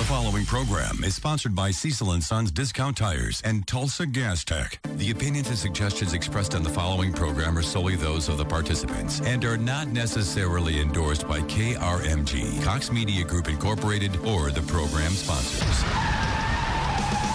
The following program is sponsored by Cecil Sons Discount Tires and Tulsa Gas Tech. The opinions and suggestions expressed on the following program are solely those of the participants and are not necessarily endorsed by KRMG, Cox Media Group Incorporated, or the program sponsors.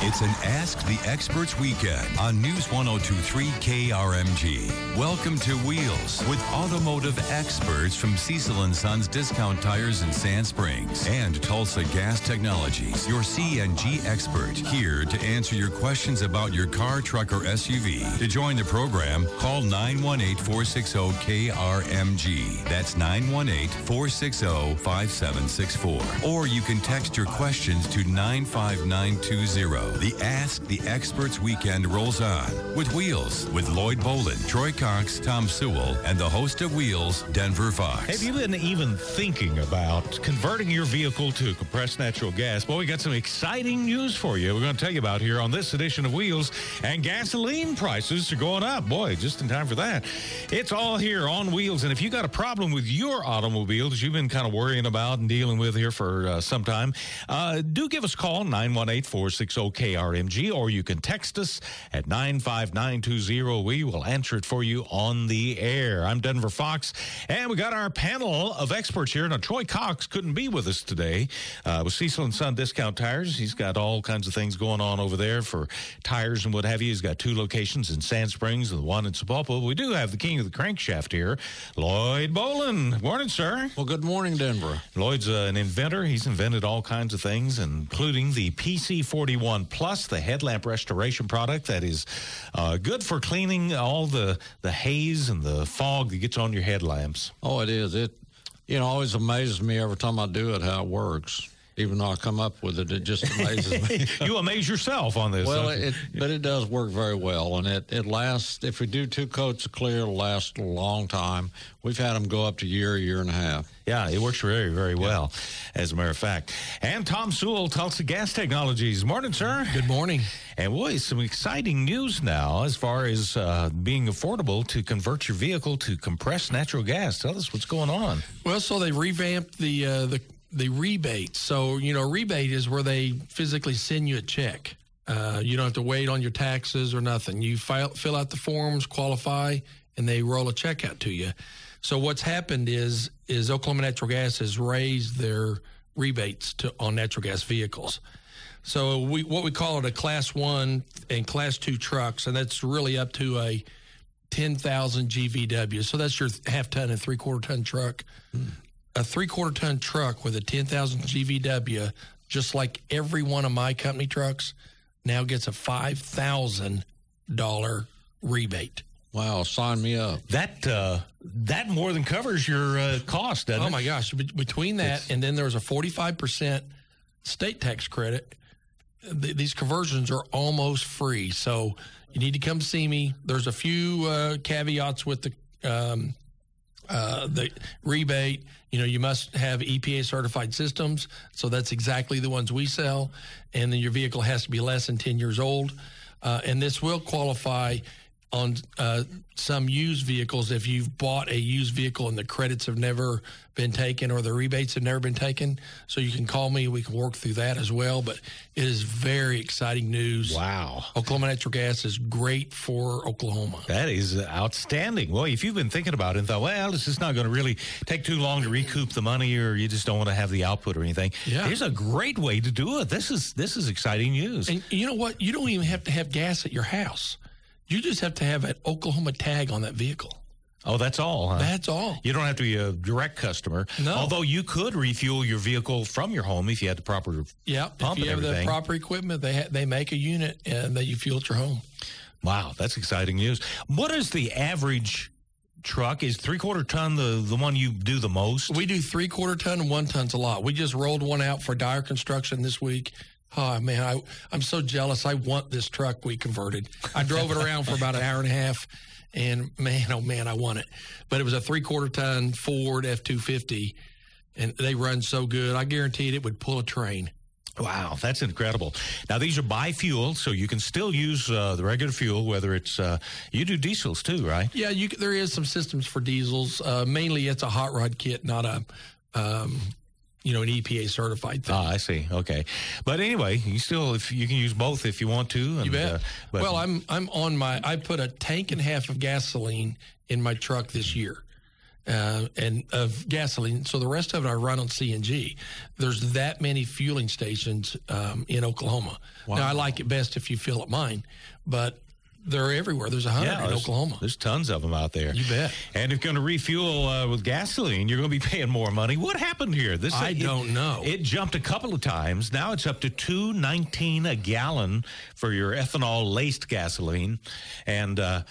It's an Ask the Experts weekend on News 1023 KRMG. Welcome to Wheels with automotive experts from Cecil and Sons Discount Tires in Sand Springs and Tulsa Gas Technologies, your CNG expert, here to answer your questions about your car, truck, or SUV. To join the program, call 918-460-KRMG. That's 918-460-5764. Or you can text your questions to 95920. The Ask the Experts weekend rolls on with Wheels with Lloyd Bolin, Troy Cox, Tom Sewell, and the host of Wheels, Denver Fox. Have you been even thinking about converting your vehicle to compressed natural gas? Well, we got some exciting news for you. We're going to tell you about here on this edition of Wheels. And gasoline prices are going up. Boy, just in time for that. It's all here on Wheels. And if you got a problem with your automobile that you've been kind of worrying about and dealing with here for uh, some time, uh, do give us a call, 918 460 KRMG, or you can text us at 95920. We will answer it for you on the air. I'm Denver Fox, and we got our panel of experts here. Now, Troy Cox couldn't be with us today uh, with Cecil and Son Discount Tires. He's got all kinds of things going on over there for tires and what have you. He's got two locations in Sand Springs and one in Sapulpa. We do have the king of the crankshaft here, Lloyd Bolin. Morning, sir. Well, good morning, Denver. Lloyd's uh, an inventor. He's invented all kinds of things, including the PC41 Plus, the headlamp restoration product that is uh, good for cleaning all the, the haze and the fog that gets on your headlamps. Oh, it is. It, you know, always amazes me every time I do it how it works. Even though I come up with it, it just amazes me. you amaze yourself on this. well, huh? it, but it does work very well, and it, it lasts. If we do two coats of clear, it'll last a long time. We've had them go up to a year, year and a half. Yeah, it works very, very well, as a matter of fact. And Tom Sewell, Tulsa Gas Technologies. Morning, sir. Good morning. And boy, some exciting news now as far as uh, being affordable to convert your vehicle to compressed natural gas. Tell us what's going on. Well, so they revamped the uh, the the rebate. So you know, rebate is where they physically send you a check. Uh, you don't have to wait on your taxes or nothing. You file, fill out the forms, qualify, and they roll a check out to you. So what's happened is is Oklahoma Natural Gas has raised their rebates to on natural gas vehicles. So we what we call it a class one and class two trucks, and that's really up to a ten thousand GVW. So that's your half ton and three quarter ton truck. A three quarter ton truck with a ten thousand GVW, just like every one of my company trucks, now gets a five thousand dollar rebate. Wow, sign me up. That uh, that more than covers your uh, cost, doesn't Oh it? my gosh! Be- Between that and then there's a forty five percent state tax credit. Th- these conversions are almost free, so you need to come see me. There's a few uh, caveats with the um, uh, the rebate. You know, you must have EPA certified systems, so that's exactly the ones we sell. And then your vehicle has to be less than ten years old, uh, and this will qualify on uh, some used vehicles if you've bought a used vehicle and the credits have never been taken or the rebates have never been taken. So you can call me. We can work through that as well. But it is very exciting news. Wow. Oklahoma Natural Gas is great for Oklahoma. That is outstanding. Well, if you've been thinking about it and thought, well, this is not going to really take too long to recoup the money, or you just don't want to have the output or anything, Yeah. here's a great way to do it. This is this is exciting news. And you know what? You don't even have to have gas at your house. You just have to have an Oklahoma tag on that vehicle. oh, that's all. Huh? That's all. you don't have to be a direct customer. No. Although you could refuel your vehicle from your home if you had the proper Yeah. pump If you have the proper equipment, they ha- they make a unit and that you fuel at your home. Wow, that's exciting news. What is the average truck? Is three quarter ton the, the one you do the most? We do three quarter ton and one tons a lot. We just rolled one out for Dyer Construction this week. Oh man, I, I'm so jealous. I want this truck we converted. I drove it around for about an hour and a half, and man, oh man, I want it. But it was a three quarter ton Ford F two fifty, and they run so good. I guaranteed it would pull a train. Wow, that's incredible. Now these are bi-fuel, so you can still use uh, the regular fuel, whether it's uh, you do diesels too, right? Yeah, you, there is some systems for diesels. Uh, mainly, it's a hot rod kit, not a um, you know an EPA certified thing. Ah, I see. Okay, but anyway, you still if you can use both if you want to. And, you bet. uh, but- well, I'm I'm on my. I put a tank and a half of gasoline in my truck this year. Uh, and of gasoline, so the rest of it I run on CNG. There's that many fueling stations um, in Oklahoma. Wow. Now I like it best if you fill up mine, but they're everywhere. There's a hundred yeah, in Oklahoma. There's tons of them out there. You bet. And if you're going to refuel uh, with gasoline, you're going to be paying more money. What happened here? This I it- don't know. It jumped a couple of times. Now it's up to two nineteen a gallon for your ethanol laced gasoline, and. Uh,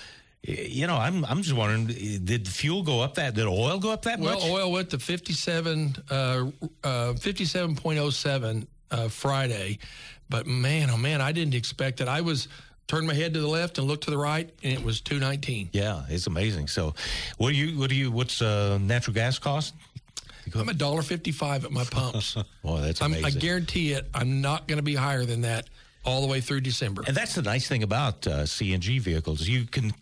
you know, I'm I'm just wondering, did fuel go up that? Did oil go up that Well, much? Well, oil went to 57, uh, uh, 57.07 uh, Friday. But man, oh man, I didn't expect it. I was turned my head to the left and looked to the right, and it was 219. Yeah, it's amazing. So, what do you what do you what's uh, natural gas cost? I'm a dollar fifty-five at my pumps. Boy, that's I'm, amazing. I guarantee it. I'm not going to be higher than that all the way through December. And that's the nice thing about uh, CNG vehicles. You can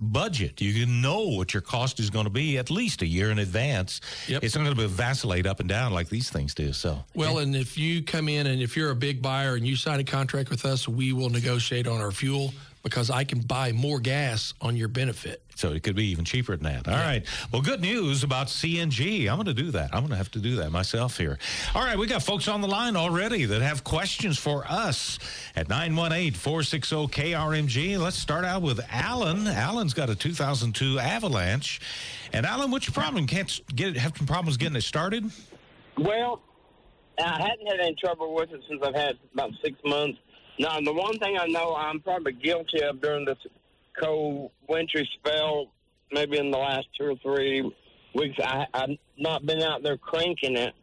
budget. You can know what your cost is going to be at least a year in advance. Yep. It's not going to vacillate up and down like these things do. So, Well, and if you come in and if you're a big buyer and you sign a contract with us, we will negotiate on our fuel because I can buy more gas on your benefit. so it could be even cheaper than that. All right. Well, good news about CNG. I'm going to do that. I'm going to have to do that myself here. All right. We got folks on the line already that have questions for us at 918 460 KRMG. Let's start out with Alan. Alan's got a 2002 Avalanche. And Alan, what's your problem? Can't get it. have some problems getting it started? Well, I hadn't had any trouble with it since I've had about six months. Now, the one thing I know I'm probably guilty of during this cold wintry spell, maybe in the last two or three weeks, I, I've not been out there cranking it.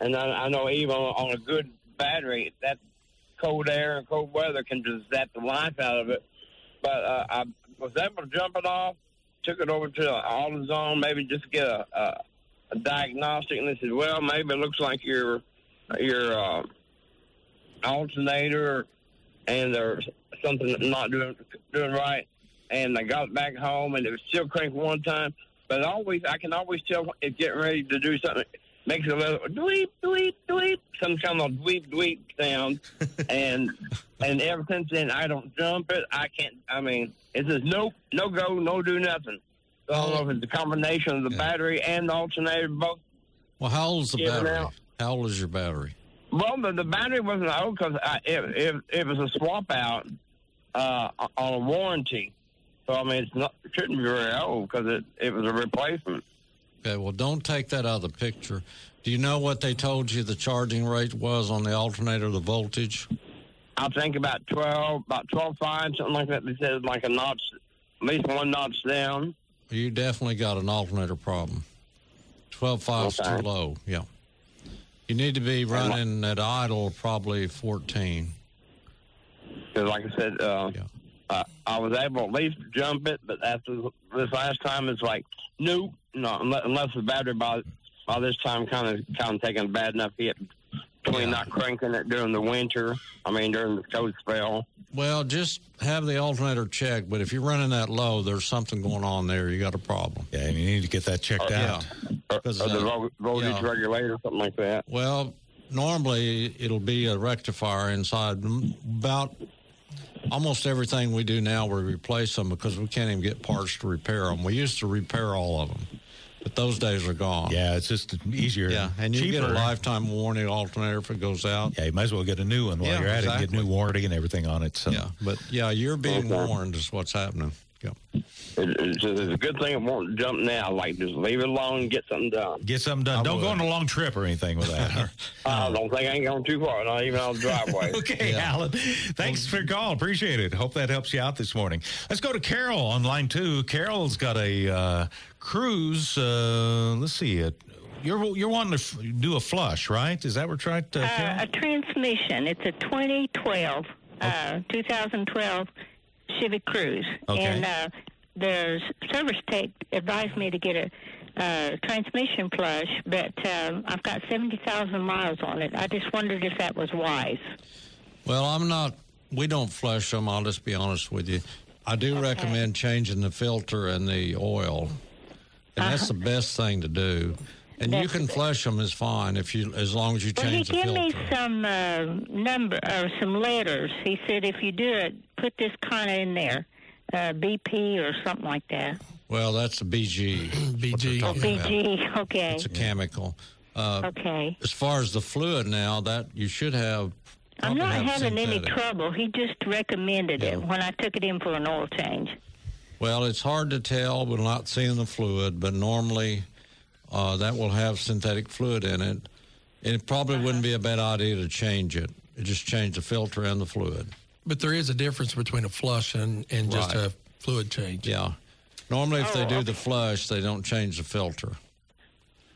And I, I know even on a good battery, that cold air and cold weather can just zap the life out of it. But uh, I was able to jump it off, took it over to AutoZone, maybe just get a, a, a diagnostic, and they said, well, maybe it looks like your your uh, alternator and there's something not doing doing right. And I got back home, and it was still cranking one time. But always, I can always tell it's getting ready to do something. Makes a little dweep, dweep, dweep, some kind of dweep, dweep sound. and and ever since then, I don't jump it. I can't. I mean, it says no, no go, no do nothing. So I don't know if it's a combination of the battery and the alternator both Well, how old's the battery? now- How old is your battery? Well, the, the battery wasn't old because it, it, it was a swap out uh, on a warranty. So, I mean, it's not, it shouldn't be very old because it, it was a replacement. Okay, well, don't take that out of the picture. Do you know what they told you the charging rate was on the alternator, the voltage? I think about 12, about 12.5, something like that. They said like a notch, at least one notch down. You definitely got an alternator problem. 12.5 is Okay. too low, yeah. You need to be running at idle probably 14. Because, like I said, uh, Yeah. uh, I was able to at least jump it, but after this last time, it's like, nope, no, unless, unless the battery by, by this time kind of kind of taking a bad enough hit between Yeah. not cranking it during the winter. I mean, during the cold spell. Well, just have the alternator checked, but if you're running that low, there's something going on there. You got a problem. Yeah, and you need to get that checked uh, Yeah. out. Uh, or, Because, or uh, the uh, voltage yeah. regulator, something like that. Well, normally it'll be a rectifier inside. About almost everything we do now, we replace them because we can't even get parts to repair them. We used to repair all of them, but those days are gone. Yeah, it's just easier. Yeah, and you cheaper. get a lifetime warranty alternator if it goes out. Yeah, you might as well get a new one while Yeah, you're at it and exactly. get new warranty and everything on it. So. Yeah, but yeah, you're being Okay. warned is what's happening. Yeah. It, it's, it's a good thing it won't jump now. Like, just leave it alone and get something done. Get something done. I Don't go on a long trip or anything with that. I don't think I ain't going too far, not even on the driveway. okay, Yeah. Alan. Thanks for your call. Appreciate it. Hope that helps you out this morning. Let's go to Carol on line two. Carol's got a uh, Cruze. Uh, let's see it. you're you're wanting to f- do a flush, right? Is that what right? Uh, Uh, Carol? a transmission. It's a 2012, uh, 2012 Civic Cruze. Okay. And uh, the service tech advised me to get a uh, transmission flush, but um, I've got 70,000 miles on it. I just wondered if that was wise. Well, I'm not. We don't flush them. I'll just be honest with you. I do recommend changing the filter and the oil, and that's the best thing to do. And you Uh-huh. Can flush them is fine if you as long as you Well, he change the gave filter. me some uh, number or some letters. He said if you do it, put this kind of in there, uh, BP or something like that. well, that's a BG. BG. Oh, BG. Okay. It's a chemical. Uh, Okay. as far as the fluid now, that you should have. I'm not have having any trouble. He just recommended Yeah. it when I took it in for an oil change. Well, it's hard to tell. We're not seeing the fluid, but normally uh, that will have synthetic fluid in it. And it probably Uh-huh. wouldn't be a bad idea to change it. Just change the filter and the fluid. But there is a difference between a flush and, and just Right. a fluid change. Yeah. Normally, if they Oh, do okay. the flush, they don't change the filter.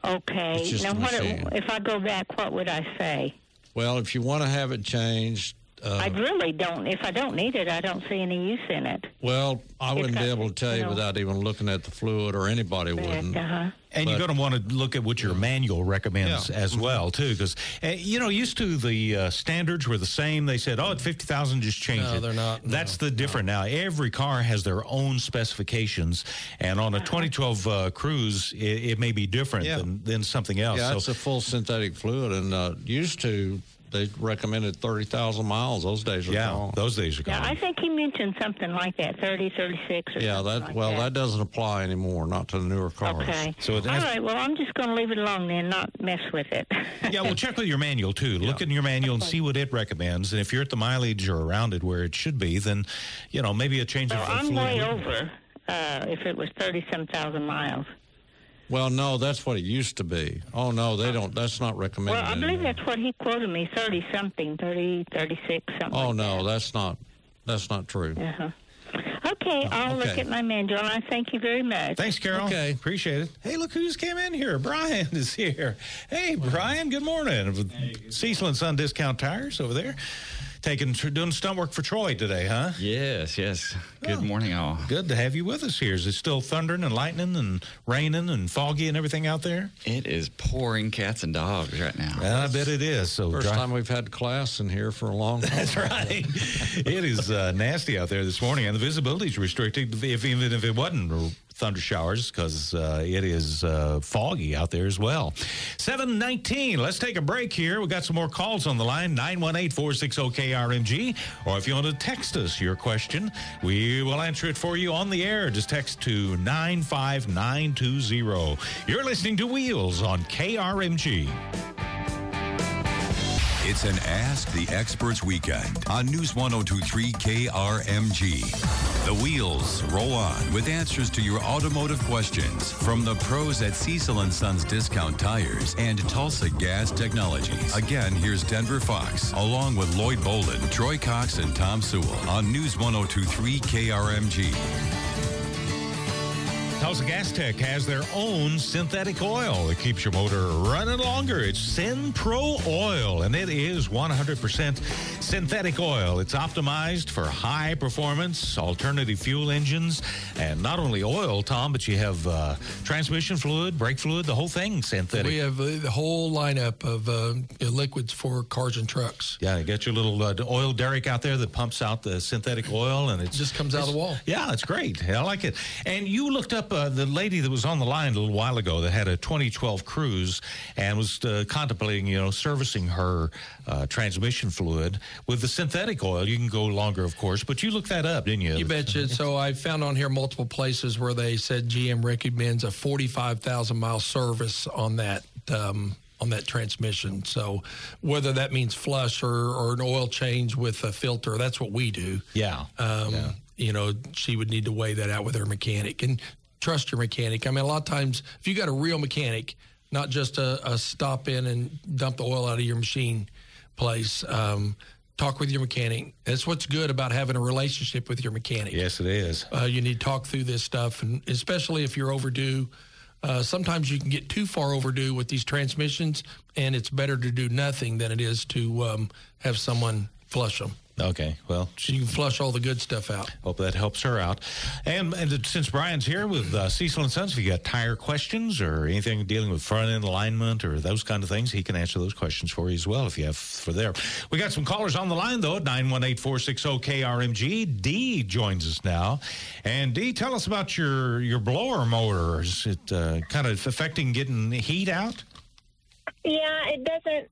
Okay. It's just now, a what machine. if I go back? What would I say? Well, if you want to have it changed, uh, I really don't. If I don't need it, I don't see any use in it. well, I wouldn't be got- able to tell you no. without even looking at the fluid, or anybody wouldn't. Uh huh. And you're going to want to look at what your manual recommends Yeah. as well, too, because uh, you know, used to the uh, standards were the same. They said, "Oh, at fifty thousand, just change No, it." they're not. No, That's the different now. Every car has their own specifications, and on a 2012 uh, Cruze, it, it may be different Yeah. than, than something else. Yeah, so, it's a full synthetic fluid, and uh, used to they recommended thirty thousand miles. Those days are yeah, gone. those days are gone. Yeah, I think he mentioned something like that, 30, 36 or Yeah, something that like well, that. that doesn't apply anymore. Not to the newer cars. Okay. So it All. Well, I'm just going to leave it alone then, not mess with it. yeah, well, check with your manual too. Look in your manual and see what it recommends. And if you're at the mileage or around it where it should be, then you know maybe a change well, of I'm way over. Uh, if it was thirty some thousand miles. Well, no, that's what it used to be. Oh no, they don't. That's not recommended. Well, I believe anymore. that's what he quoted me, thirty something, 30, 36, something. Oh like no, that's not. That's not true. that. Uh-huh. Okay, I'll look at my manual. I thank you very much. Thanks, Carol. Okay. Appreciate it. Hey, look who just came in here. Brian is here. Hey, Brian, good morning. Hey. Cecil and Son Discount Tires over there. Taking doing stunt work for Troy today, huh? Yes, yes. Good Oh. morning, all. Good to have you with us here. Is it still thundering and lightning and raining and foggy and everything out there? It is pouring cats and dogs right now. Well, I bet it is. So First dri- time we've had class in here for a long time. That's right. it is uh, nasty out there this morning, and the visibility is restricted. If even if it wasn't thunder showers, because uh, it is uh, foggy out there as well. Seven nineteen. Let's take a break here. We got some more calls on the line. 918-460-KRMG. Or if you want to text us your question, we will answer it for you on the air. Just text to nine five nine two zero. You're listening to Wheels on KRMG. It's an Ask the Experts weekend on News 1023 KRMG. The wheels roll on with answers to your automotive questions from the pros at Cecil and Sons Discount Tires and Tulsa Gas Technologies. Again, here's Denver Fox along with Lloyd Bolin, Troy Cox, and Tom Sewell on News 1023 KRMG. Tulsa Gas Tech has their own synthetic oil that keeps your motor running longer. It's Sin Pro Oil, and it is 100% synthetic oil. It's optimized for high performance alternative fuel engines, and not only oil, Tom, but you have uh, transmission fluid, brake fluid, the whole thing synthetic. We have uh, the whole lineup of uh, liquids for cars and trucks. yeah, you got your little uh, oil derrick out there that pumps out the synthetic oil, and it Just comes out of the wall. Yeah, it's great. I like it. And you looked up uh, the lady that was on the line a little while ago that had a 2012 Cruze and was uh, contemplating, you know, servicing her uh, transmission fluid with the synthetic oil. You can go longer, of course, but you looked that up, didn't you? You betcha. So I found on here multiple places where they said GM recommends a 45,000 mile service on that. Um, on that transmission. So whether that means flush or, or an oil change with a filter, that's what we do. Yeah. Um, You know, she would need to weigh that out with her mechanic and trust your mechanic. I mean, a lot of times, if you got a real mechanic, not just a, a stop in and dump the oil out of your machine place, um, talk with your mechanic. That's what's good about having a relationship with your mechanic. yes, it is. Uh, you need to talk through this stuff, and especially if you're overdue uh, sometimes you can get too far overdue with these transmissions, and it's better to do nothing than it is to um, have someone flush them. Okay, well, So you can flush all the good stuff out. Hope that helps her out. And, and since Brian's here with uh, Cecil and Sons, if you got tire questions or anything dealing with front end alignment or those kind of things, he can answer those questions for you as well if you have for there. We got some callers on the line though at 918-460-KRMG. D joins us now. And D, tell us about your, your blower motor. Is it uh, kind of affecting getting heat out? Yeah, it doesn't.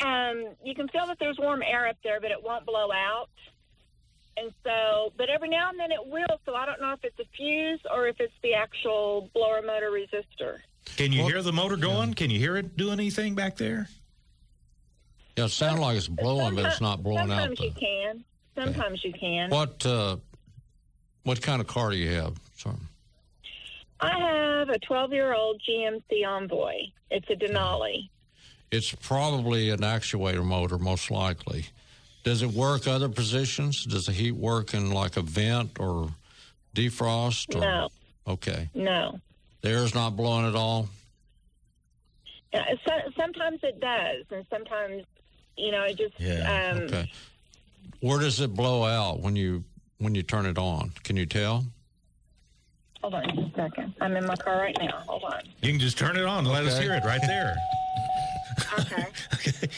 Um, you can feel that there's warm air up there, but it won't blow out. And so, but every now and then it will. So I don't know if it's a fuse or if it's the actual blower motor resistor. Can you hear the motor going? Can you hear it do anything back there? Yeah, it sounds like it's blowing, but it's not blowing out. Sometimes you can. Sometimes you can. what uh, what kind of car do you have? Sorry. I have a 12 year old GMC Envoy. It's a Denali. It's probably an actuator motor, most likely. Does it work other positions? Does the heat work in like a vent or defrost? Or, No, Okay. no. The air's not blowing at all? Yeah, so, sometimes it does, and sometimes, you know, it just. Yeah, um, Okay. Where does it blow out when you when you turn it on? Can you tell? Hold on just a second. I'm in my car right now. Hold on. You can just turn it on and let us hear it right there. Okay.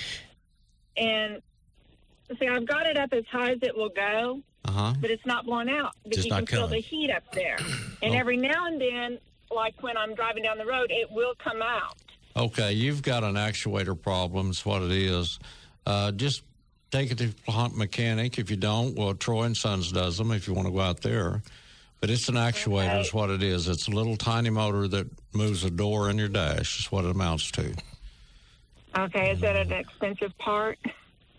And see, I've got it up as high as it will go, Uh huh. but it's not blown out. But Just you not can feel the heat up there. And Oh. every now and then, like when I'm driving down the road, it will come out. Okay, you've got an actuator problem. Is what it is. Uh, just take it to the plant mechanic. If you don't, well, Troy and Sons does them. If you want to go out there, but it's an actuator. Is what it is. It's a little tiny motor that moves a door in your dash. Is what it amounts to. Okay, is that an expensive part?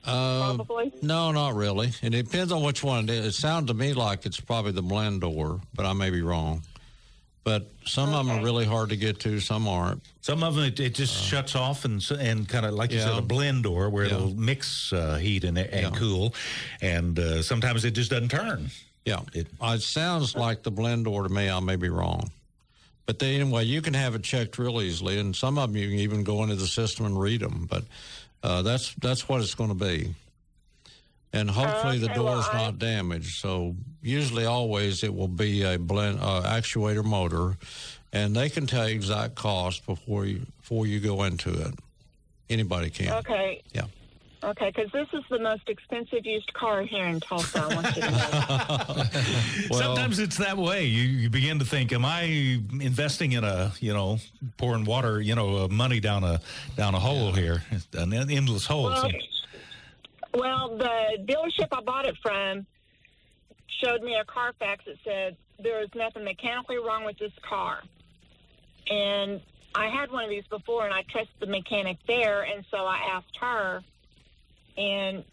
Uh, Probably. No, not really. It depends on which one it is. It sounds to me like it's probably the blend door, but I may be wrong. But some of them are really hard to get to. Some aren't. Some of them it, it just shuts off and and kind of like you Uh. Yeah. said a blend door where Yeah. it'll mix uh, heat and, and Yeah. cool, and uh, sometimes it just doesn't turn. Yeah, It- it, sounds like the blend door to me. I may be wrong, but they, anyway, you can have it checked real easily, and some of them you can even go into the system and read them. But uh, that's that's what it's going to be, and hopefully the Okay, well, door's I- not damaged. So usually, always it will be a blend uh, actuator motor, and they can tell you exact cost before you before you go into it. Anybody can. Okay. Yeah. Okay, because this is the most expensive used car here in Tulsa. I want you to know. Well- sometimes it's that way. You you begin to think, am I investing in a you know pouring water you know uh, money down a down a hole here, an endless hole. Well, So- well, the dealership I bought it from showed me a Carfax that said there is nothing mechanically wrong with this car. And I had one of these before, and I trusted the mechanic there, and so I asked her, and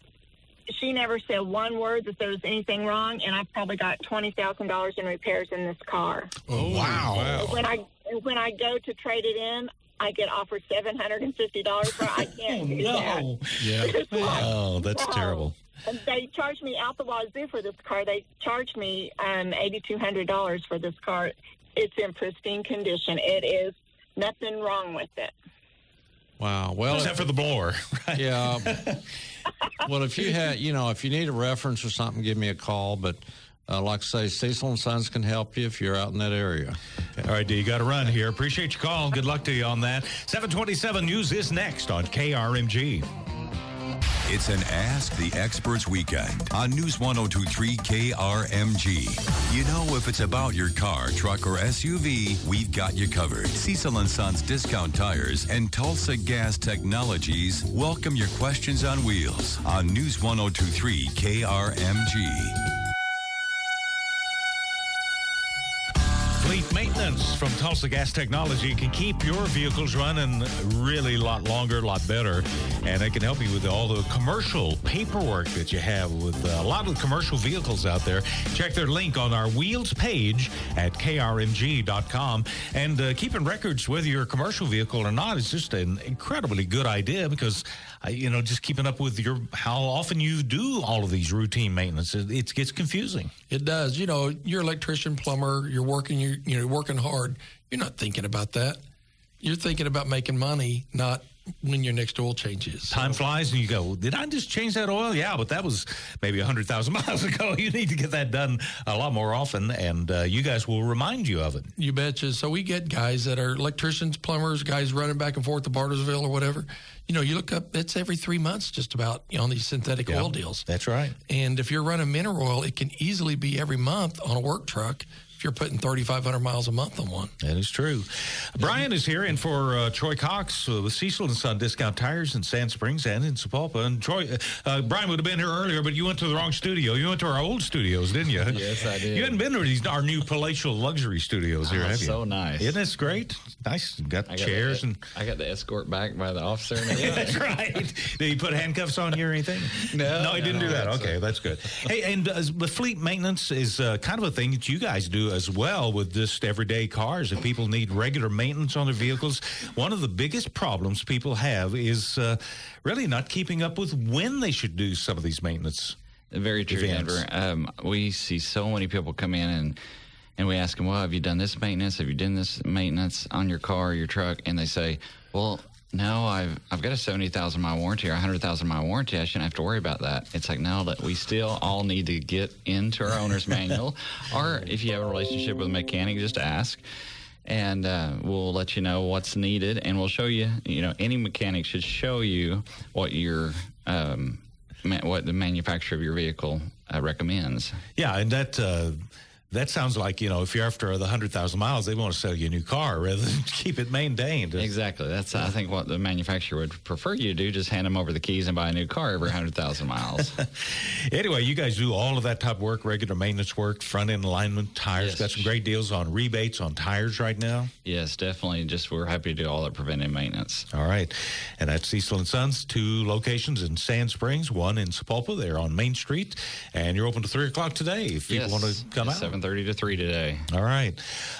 she never said one word that there was anything wrong. And I've probably got twenty thousand dollars in repairs in this car. Oh, wow. When I when I go to trade it in, I get offered seven hundred and fifty dollars. I can't do that. Yeah. Like, Oh, that's wow. terrible. And they charged me out the wazoo for this car. They charged me um, eighty two hundred dollars for this car. It's in pristine condition. It is nothing wrong with it. Wow. Well, Except for the blower, right? Yeah. well, if you had, you know, if you need a reference or something, give me a call. But uh, like I say, Cecil and Sons can help you if you're out in that area. All right, D, you got to run here. Appreciate your call. Good luck to you on that. 727 News is next on KRMG. It's an Ask the Experts weekend on News 1023 KRMG. You know, if it's about your car, truck, or SUV, we've got you covered. Cecil and Sons Discount Tires and Tulsa Gas Technologies welcome your questions on wheels on News 1023 KRMG. Maintenance from Tulsa Gas Technology can keep your vehicles running really a lot longer, a lot better. And they can help you with all the commercial paperwork that you have with uh, a lot of commercial vehicles out there. Check their link on our wheels page at krmg.com. And uh, keeping records, whether you're a commercial vehicle or not, is just an incredibly good idea because, you know, just keeping up with your how often you do all of these routine maintenance, it, it gets confusing. It does. You know, you're electrician, plumber, you're working, you're, you're working hard. you're not thinking about that. You're thinking about making money, not when your next oil change is. Time flies, and you go, "Did I just change that oil?" Yeah, but that was maybe hundred thousand miles ago. You need to get that done a lot more often, and uh, you guys will remind you of it. You betcha. So we get guys that are electricians, plumbers, guys running back and forth to Bartlesville or whatever. You know, you look up, it's every three months just about you know, on these synthetic Yeah, oil deals. That's right. And if you're running mineral oil, it can easily be every month on a work truck you're putting 3,500 miles a month on one. That is true. Brian is here, and for uh, Troy Cox uh, with Cecil and Son Discount Tires in Sand Springs and in Sapulpa. And Troy, uh, uh, Brian would have been here earlier, but you went to the wrong studio. You went to our old studios, didn't you? Yes, I did. You hadn't been to these our new palatial luxury studios here, Oh, have you? so nice. Isn't this great? Nice. Got got chairs the, and. I got the escort back by the officer. And. That's right. Did he put handcuffs on you or anything? No, no, he no, didn't do that. that's Okay, a- that's good. Hey, and uh, the fleet maintenance is uh, kind of a thing that you guys do as well with just everyday cars. If people need regular maintenance on their vehicles, one of the biggest problems people have is uh, really not keeping up with when they should do some of these maintenance. Very true, events. Denver. Um, we see so many people come in and and we ask them, "Well, have you done this maintenance? Have you done this maintenance on your car, your truck?" And they say, "Well, no, I've I've got a seventy thousand mile warranty or a hundred thousand mile warranty. I shouldn't have to worry about that." It's like no, that we still all need to get into our owner's manual, or if you have a relationship with a mechanic, just ask. And uh, we'll let you know what's needed, and we'll show you. You know, any mechanic should show you what your um, ma- what the manufacturer of your vehicle uh, recommends. Yeah, and that. Uh, that sounds like you know, if you're after the hundred thousand miles, they want to sell you a new car rather than keep it maintained. Exactly. That's I think what the manufacturer would prefer you to do. Just hand them over the keys and buy a new car every hundred thousand miles. Anyway, you guys do all of that type of work, regular maintenance work, front end alignment, tires. Yes. Got some great deals on rebates on tires right now. yes, definitely. Just we're happy to do all that preventive maintenance. All right. And that's Cecil and Sons, two locations in Sand Springs, one in Sapulpa. They're on Main Street. And you're open to 3 o'clock today if people yes, want to come out. Seven thirty to three today. All right.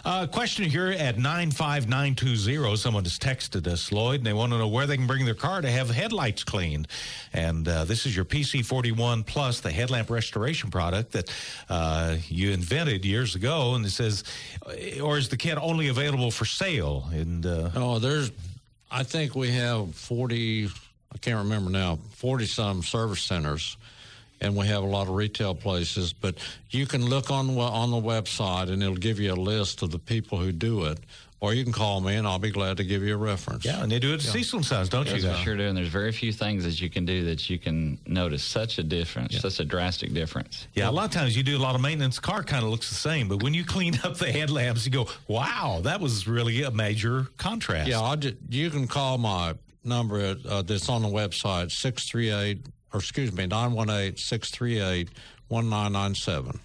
Uh, question here at 95920. Someone has texted us, Lloyd, and they want to know where they can bring their car to have headlights cleaned. And uh, this is your PC41 Plus, the headlamp restoration product that uh, you invented years ago. And it says, uh, or is the kit only available for sale? And uh, Oh, there's, I think we have 40, I can't remember now, 40 some service centers, and we have a lot of retail places. But you can look on, the- on the website, and it'll give you a list of the people who do it. Or you can call me, and I'll be glad to give you a reference. yeah, and they do it at Cecil and Sons, don't Yes, you? we guys? sure do. And there's very few things that you can do that you can notice such a difference, such a drastic difference. Yeah, a lot of times you do a lot of maintenance, car kind of looks the same, but when you clean up the headlamps, you go, wow, that was really a major contrast. Yeah, I'll just, you can call my number uh, that's on the website, 638, or excuse me, 918 638 1997.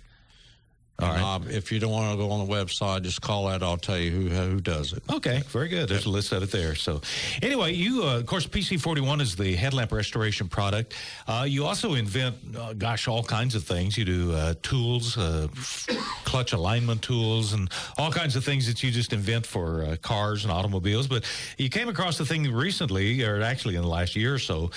All right. Uh, if you don't want to go on the website, just call that. I'll tell you who who does it. Okay, very good. There's a list of it there. So, anyway, you, uh, of course, PC41 is the headlamp restoration product. Uh, you also invent, uh, gosh, all kinds of things. You do uh, tools, uh, clutch alignment tools, and all kinds of things that you just invent for uh, cars and automobiles. But you came across the thing recently, or actually in the last year or so,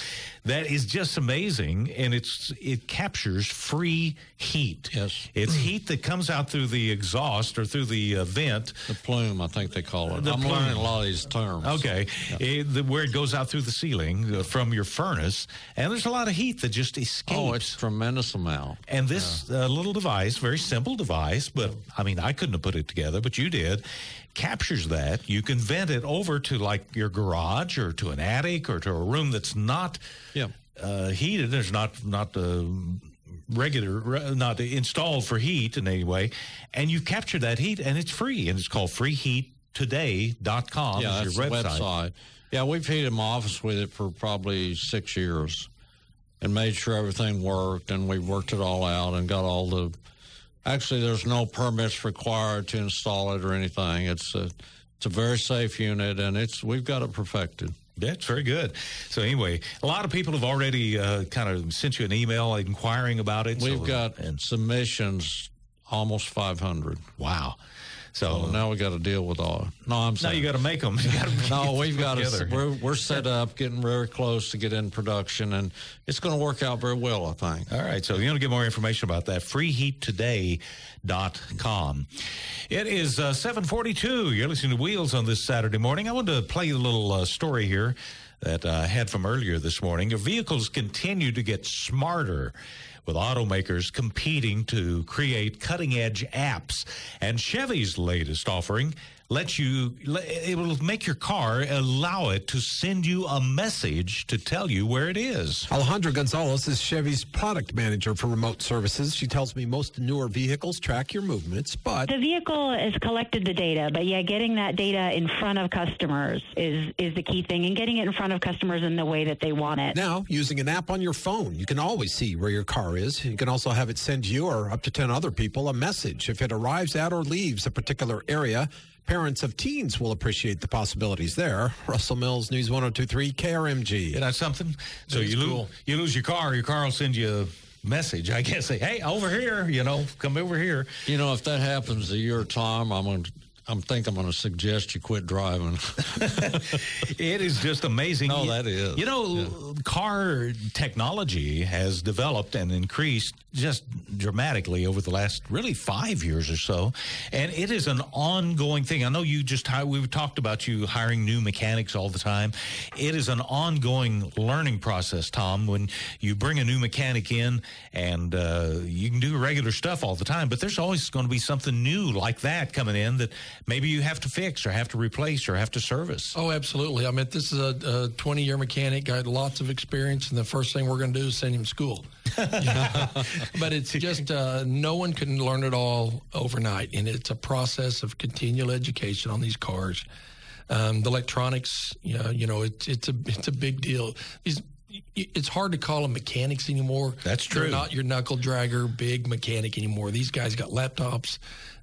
that is just amazing, and it's it captures free heat. Yes. it's heat that comes out through the exhaust or through the uh, vent. The plume, I think they call it. The I'm plume. learning a lot of these terms. Okay, Eh, the, where it goes out through the ceiling uh, from your furnace, and there's a lot of heat that just escapes. Oh, it's tremendous amount. and this uh, little device, very simple device, but I mean, I couldn't have put it together, but you did, captures that. You can vent it over to like your garage or to an attic or to a room that's not Yeah. uh, heated. There's not not uh, regular, not installed for heat in any way, and you capture that heat, and it's free, and it's called freeheattoday.com. yeah, is that's your website. website. Yeah, we've heated my office with it for probably six years and made sure everything worked, and we worked it all out and got all the. Actually, there's no permits required to install it or anything. It's a, it's a very safe unit, and it's we've got it perfected. That's very good. So anyway, a lot of people have already uh, kind of sent you an email inquiring about it. We've so- got and submissions almost 500. wow, So Oh, now we got to deal with all. No, I'm saying. now you got to make them. You no, we've got to. We're, we're set up, getting very close to get in production, and it's going to work out very well, I think. All right. So if you want to get more information about that, freeheattoday.com. It is uh, 742. You're listening to Wheels on this Saturday morning. I wanted to play a little uh, story here that I had from earlier this morning. Your vehicles continue to get smarter with automakers competing to create cutting edge apps. And Chevy's latest offering lets you it will make your car allow it to send you a message to tell you where it is. Alejandra Gonzalez is Chevy's product manager for remote services. She tells me most newer vehicles track your movements, but The vehicle has collected the data, but yeah, getting that data in front of customers is is the key thing, and getting it in front of customers in the way that they want it. now using an app on your phone, you can always see where your car is. You can also have it send you or up to 10 other people a message if it arrives at or leaves a particular area. Parents of teens will appreciate the possibilities there. Russell Mills, News 1023, KRMG. You know something? So you lose you lose your car, your car will send you a message, I guess, say, Hey, over here, you know, come over here. You know, if that happens a year time, I'm going to. I'm think I'm going to suggest you quit driving. It is just amazing. No, that is. You know, car technology has developed and increased just dramatically over the last really five years or so, and it is an ongoing thing. I know you just we've talked about you hiring new mechanics all the time. It is an ongoing learning process, Tom. When you bring a new mechanic in, and uh, you can do regular stuff all the time, but there's always going to be something new like that coming in that maybe you have to fix or have to replace or have to service. Oh, absolutely. I mean, this is a, a 20 year mechanic, got lots of experience, and the first thing we're going to do is send him to school. but it's just uh, no one can learn it all overnight, and it's a process of continual education on these cars. Um, the electronics, you know, you know, it's it's a it's a big deal. These it's hard to call them mechanics anymore. That's They're true. not your knuckle dragger, big mechanic anymore. These guys got laptops.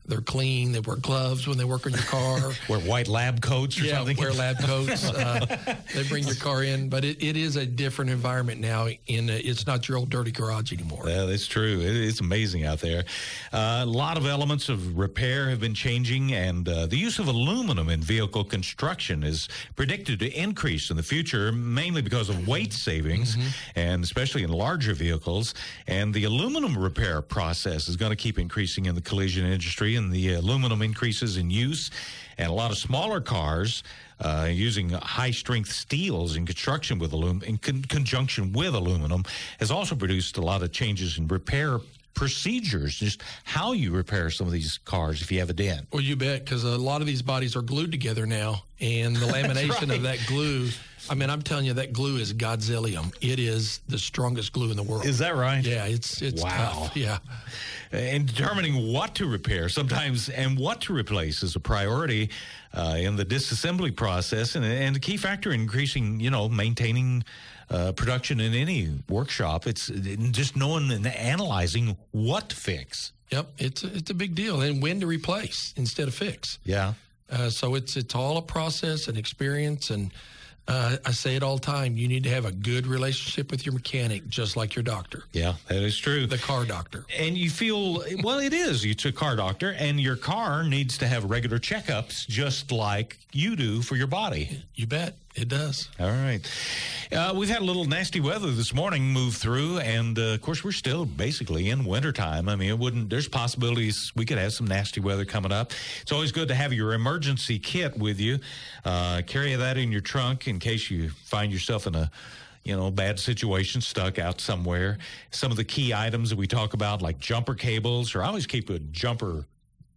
They're clean. They wear gloves when they work on your car. Wear white lab coats or yeah, something. wear lab coats. Uh, they bring your car in, but it, it is a different environment now. In a, it's not your old dirty garage anymore. Yeah, that's true. It, it's amazing out there. Uh, a lot of elements of repair have been changing, and uh, the use of aluminum in vehicle construction is predicted to increase in the future, mainly because of weight savings, and especially in larger vehicles. And the aluminum repair process is going to keep increasing in the collision industry, and the aluminum increases in use, and a lot of smaller cars. Uh, using high strength steels in construction with aluminum, in con- conjunction with aluminum, has also produced a lot of changes in repair procedures, just how you repair some of these cars if you have a dent. Well, you bet, because a lot of these bodies are glued together now, and the lamination right. of that glue. I mean, I'm telling you, that glue is Godzillium. It is the strongest glue in the world. Is that right? Yeah, it's it's Wow. tough. Yeah. And determining what to repair sometimes and what to replace is a priority uh, in the disassembly process and, and a key factor in increasing, you know, maintaining uh, production in any workshop. It's just knowing and analyzing what to fix. Yep, it's a, it's a big deal, and when to replace instead of fix. Yeah. Uh, so it's it's all a process and experience, and uh, I say it all the time. You need to have a good relationship with your mechanic, just like your doctor, Yeah, that is true. the car doctor. and you feel well it is it's a car doctor and your car needs to have regular checkups just like you do for your body You bet it does. all right uh, we've had a little nasty weather this morning move through and uh, of course we're still basically in wintertime i mean it wouldn't there's possibilities we could have some nasty weather coming up it's always good to have your emergency kit with you uh, carry that in your trunk in case you find yourself in a you know, bad situation stuck out somewhere. Some of the key items that we talk about, like jumper cables, or I always keep a jumper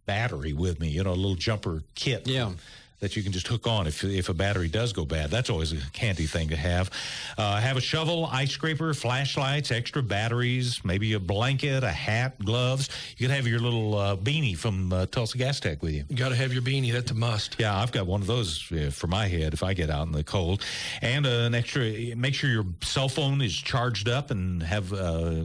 battery with me, you know, a little jumper kit. Yeah. That you can just hook on if if a battery does go bad. That's always a handy thing to have. Uh, have a shovel, ice scraper, flashlights, extra batteries, maybe a blanket, a hat, gloves. You could have your little uh, beanie from uh, Tulsa Gas Tech with you. You got to have your beanie. That's a must. Yeah, I've got one of those uh, for my head if I get out in the cold. And uh, an extra, make sure your cell phone is charged up and have uh,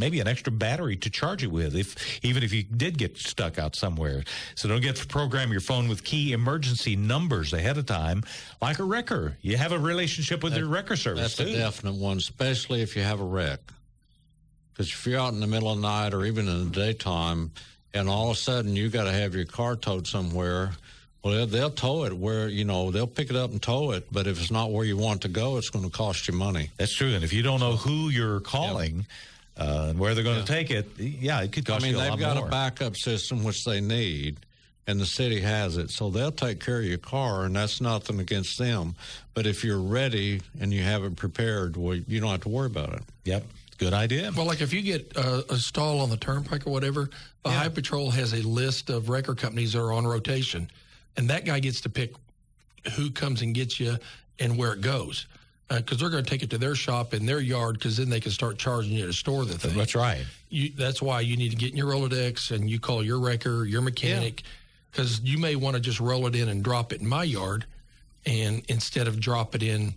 maybe an extra battery to charge it with, if even if you did get stuck out somewhere. So don't get to program your phone with key emergency numbers ahead of time, like a wrecker. You have a relationship with your wrecker service That's too. a definite one, especially if you have a wreck. Because if you're out in the middle of the night or even in the daytime, and all of a sudden you got to have your car towed somewhere. Well, they'll, they'll tow it where you know they'll pick it up and tow it, but if it's not where you want to go, it's going to cost you money. That's true. And if you don't know who you're calling uh, and where they're going to take it, yeah, it could I cost mean, you a they've lot got more. a backup system which they need, and the city has it, so they'll take care of your car, and that's nothing against them. But if you're ready and you have it prepared, well, you don't have to worry about it. Yep, good idea. Well, like if you get uh, a stall on the turnpike or whatever, the High Patrol has a list of record companies that are on rotation, and that guy gets to pick who comes and gets you and where it goes. Because they're going to take it to their shop in their yard, because then they can start charging you to store the thing. That's right. You, that's why you need to get in your Rolodex and you call your wrecker, your mechanic, because you may want to just roll it in and drop it in my yard, and instead of drop it in,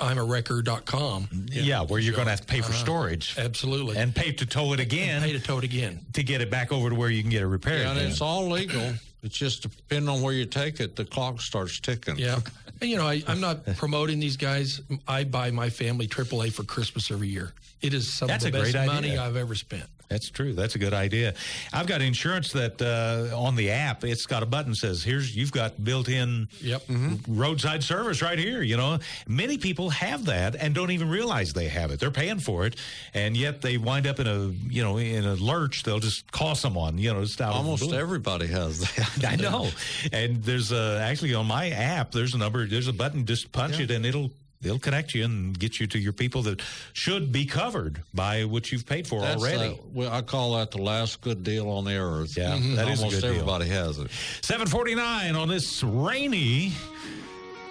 I'm a wrecker.com. Yeah, where you're going to have to pay for Uh-huh. storage. Absolutely. And pay to tow it again. pay to tow it again. To get it back over to where you can get it repaired. Yeah, and it's all legal. It's just depending on where you take it, the clock starts ticking. Yeah. And, you know, I, I'm not promoting these guys. I buy my family AAA for Christmas every year. It is some That's of the best money I've ever spent. That's true. That's a good idea. I've got insurance that uh, on the app, it's got a button that says, "Here's you've got built-in yep. roadside service right here." You know, many people have that and don't even realize they have it. They're paying for it, and yet they wind up in a you know in a lurch. They'll just call someone. You know, just out of the Almost everybody has that. I know. And there's uh, actually on my app, there's a number, there's a button, just punch it and it'll it'll connect you and get you to your people that should be covered by what you've paid for That's, already. well, I call that the last good deal on the earth. Yeah, Mhm. that is a almost good deal. everybody has it. 749 on this rainy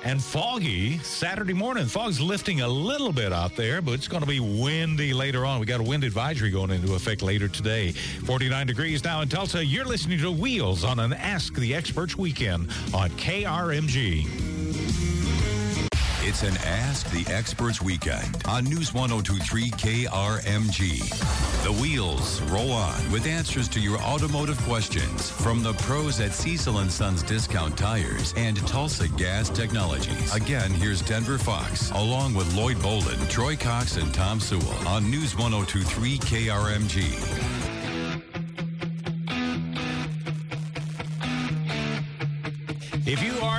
and foggy Saturday morning. Fog's lifting a little bit out there, but it's going to be windy later on. We got a wind advisory going into effect later today. 49 degrees now in Tulsa. You're listening to Wheels on an Ask the Experts weekend on KRMG. It's an Ask the Experts weekend on News 1023 KRMG. The wheels roll on with answers to your automotive questions from the pros at Cecil and Sons Discount Tires and Tulsa Gas Technologies. Again, here's Denver Fox along with Lloyd Bolden, Troy Cox, and Tom Sewell on News 1023 KRMG.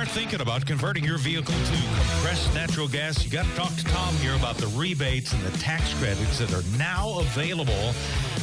Are thinking about converting your vehicle to compressed natural gas, you got to talk to Tom here about the rebates and the tax credits that are now available.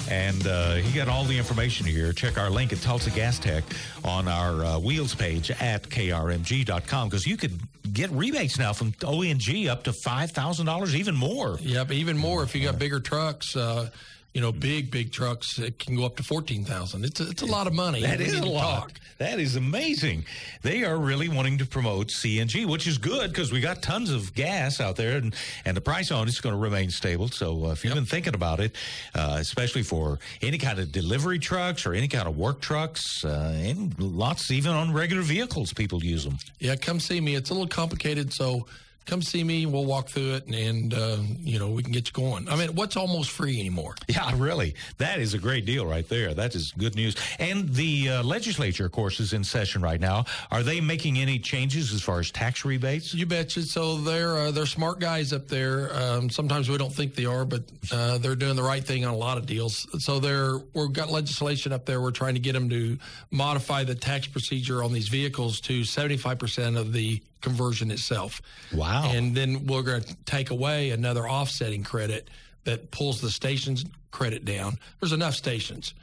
And uh, he got all the information here. Check our link at Tulsa Gas Tech on our uh, wheels page at krmg.com because you could get rebates now from ONG up to $5,000, even more. Yep, even more if you got bigger trucks. Uh, you know, big big trucks, it can go up to fourteen thousand. It's a, it's a lot of money. That is a lot. talk. That is amazing. They are really wanting to promote CNG, which is good because we got tons of gas out there, and, and the price on it's going to remain stable. So uh, if you've been thinking about it, uh, especially for any kind of delivery trucks or any kind of work trucks, uh, and lots even on regular vehicles, people use them. Yeah, come see me. It's a little complicated, so come see me. We'll walk through it, and, and uh, you know we can get you going. I mean, what's almost free anymore? Yeah, really. That is a great deal right there. That is good news. And the uh, legislature, of course, is in session right now. Are they making any changes as far as tax rebates? You betcha. So they're uh, they're smart guys up there. Um, sometimes we don't think they are, but uh, they're doing the right thing on a lot of deals. So they're we've got legislation up there. We're trying to get them to modify the tax procedure on these vehicles to seventy five percent of the conversion itself. Wow. And then we're going to take away another offsetting credit that pulls the stations credit down. There's enough stations,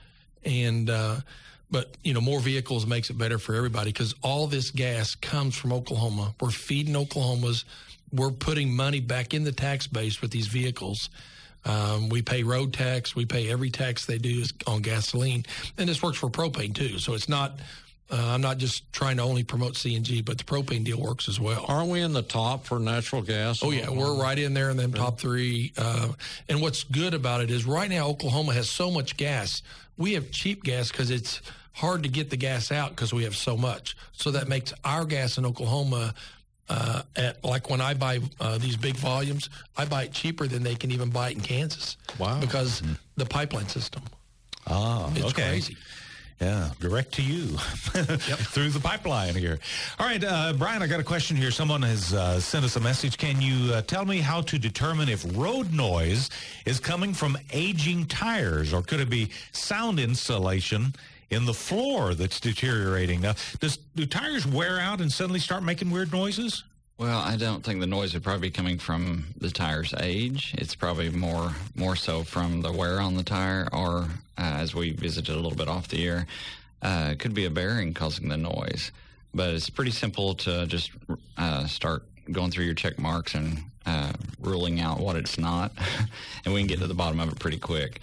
and uh, but you know more vehicles makes it better for everybody because all this gas comes from Oklahoma. We're feeding Oklahoma's. We're putting money back in the tax base with these vehicles. Um, we pay road tax. We pay every tax they do on gasoline, and this works for propane too. So it's not. Uh, I'm not just trying to only promote CNG, but the propane deal works as well. Aren't we in the top for natural gas? Oh yeah, we're right in there in them top three. Uh, and what's good about it is right now Oklahoma has so much gas. We have cheap gas because it's hard to get the gas out because we have so much. So that makes our gas in Oklahoma. Uh, at like when I buy uh, these big volumes, I buy it cheaper than they can even buy it in Kansas. Wow! Because the pipeline system. Ah, It's okay. crazy. Yeah, direct to you through the pipeline here. All right, uh, Brian, I got a question here. Someone has uh, sent us a message. Can you uh, tell me how to determine if road noise is coming from aging tires or could it be sound insulation in the floor that's deteriorating. Now, does do tires wear out and suddenly start making weird noises? Well, I don't think the noise would probably be coming from the tire's age. It's probably more more so from the wear on the tire, or uh, as we visited a little bit off the air, uh, could be a bearing causing the noise. But it's pretty simple to just uh, start going through your check marks and uh, ruling out what it's not, and we can get to the bottom of it pretty quick.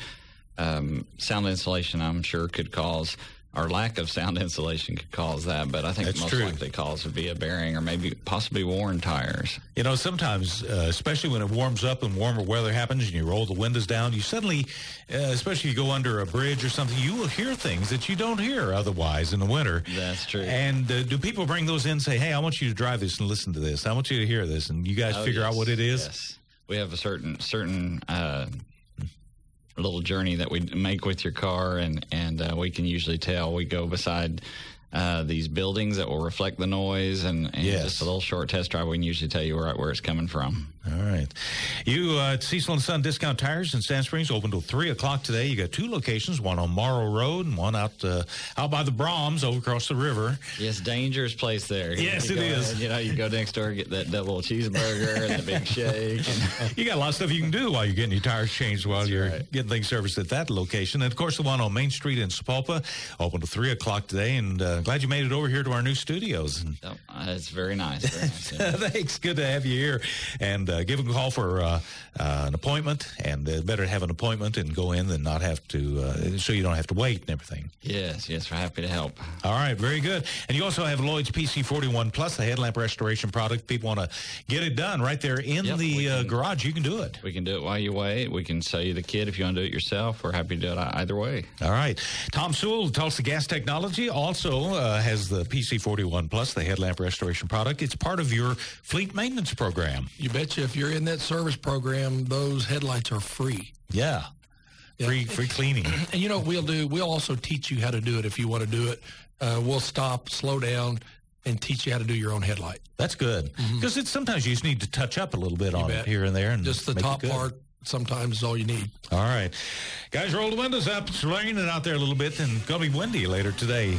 Um, sound insulation, I'm sure, could cause or lack of sound insulation could cause that, but I think That's most true. likely cause would be a bearing or maybe possibly worn tires. You know, sometimes, uh, especially when it warms up and warmer weather happens and you roll the windows down, you suddenly, uh, especially if you go under a bridge or something, you will hear things that you don't hear otherwise in the winter. That's true. And uh, do people bring those in and say, hey, I want you to drive this and listen to this. I want you to hear this. And you guys Oh, figure out what it is? Yes. We have a certain certain uh, little journey that we make with your car, and and uh, we can usually tell. We go beside. Uh, these buildings that will reflect the noise, and, and Yes. just a little short test drive. We can usually tell you right where it's coming from. All right. You uh, at Cecil and Son Discount Tires in Sand Springs open till three o'clock today. You got two locations, one on Morrow Road and one out uh, out by the Braum's over across the river. Yes, dangerous place there. Yes, it go is. you know, you go next door, get that double cheeseburger and the big shake. And, You got a lot of stuff you can do while you're getting your tires changed while you're getting things serviced at that location. And of course, the one on Main Street in Sapulpa open till three o'clock today. And uh, glad you made it over here to our new studios. Uh, it's very nice. Very nice yeah. Thanks. Good to have you here. And uh, give them a call for uh, uh, an appointment. And uh, better to have an appointment and go in than not have to, uh, so you don't have to wait and everything. Yes, yes, we're happy to help. All right, very good. And you also have Lloyd's PC41 Plus, the headlamp restoration product. People want to get it done right there in Yep, the uh, can- garage. You can do it. We can do it while you wait. We can sell you the kit if you want to do it yourself. We're happy to do it either way. All right. Tom Sewell, Tulsa Gas Technology, also uh, has the PC41 Plus, the headlamp restoration product. It's part of your fleet maintenance program. You betcha if you're in that service program, those headlights are free. Yeah. Free, free cleaning. And you know what we'll do? We'll also teach you how to do it if you want to do it. Uh, we'll stop, slow down, and teach you how to do your own headlight. That's good. Because it's sometimes you just need to touch up a little bit on it here and there. and Just the top part sometimes is all you need. All right. Guys, roll the windows up. It's raining out there a little bit and to be windy later today.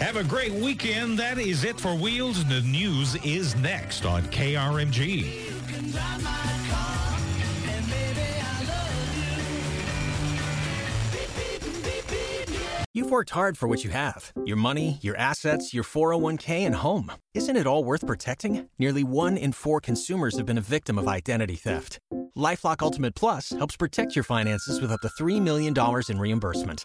Have a great weekend. That is it for Wheels. The news is next on KRMG. You've worked hard for what you have your money, your assets, your 401k, and home. Isn't it all worth protecting? Nearly one in four consumers have been a victim of identity theft. Lifelock Ultimate Plus helps protect your finances with up to $3 million in reimbursement.